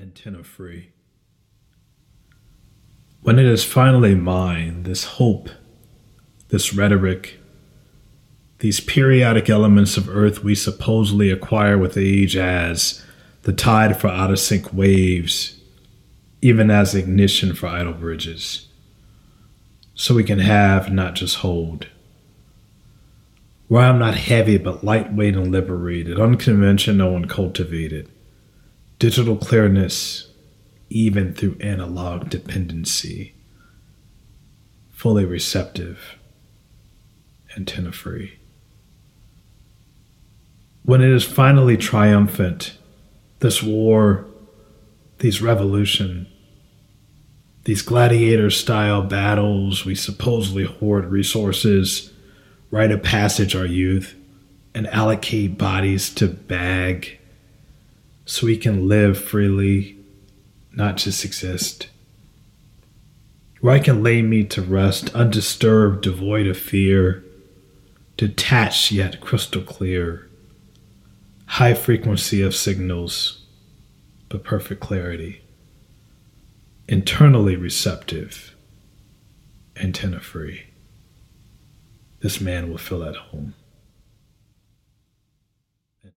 antenna free. When it is finally mine, this hope, this rhetoric, these periodic elements of earth we supposedly acquire with age as the tide for out of sync waves, even as ignition for idle bridges, so we can have, not just hold. Where I'm not heavy but lightweight and liberated, unconventional and cultivated digital clearness even through analog dependency, fully receptive, antenna free. When it is finally triumphant, this war, these revolution, these gladiator style battles, we supposedly hoard resources, rite of passage our youth, and allocate bodies to bag so we can live freely, not just exist. Where I can lay me to rest, undisturbed, devoid of fear, detached yet crystal clear, high frequency of signals, but perfect clarity, internally receptive, antenna free. This man will feel at home.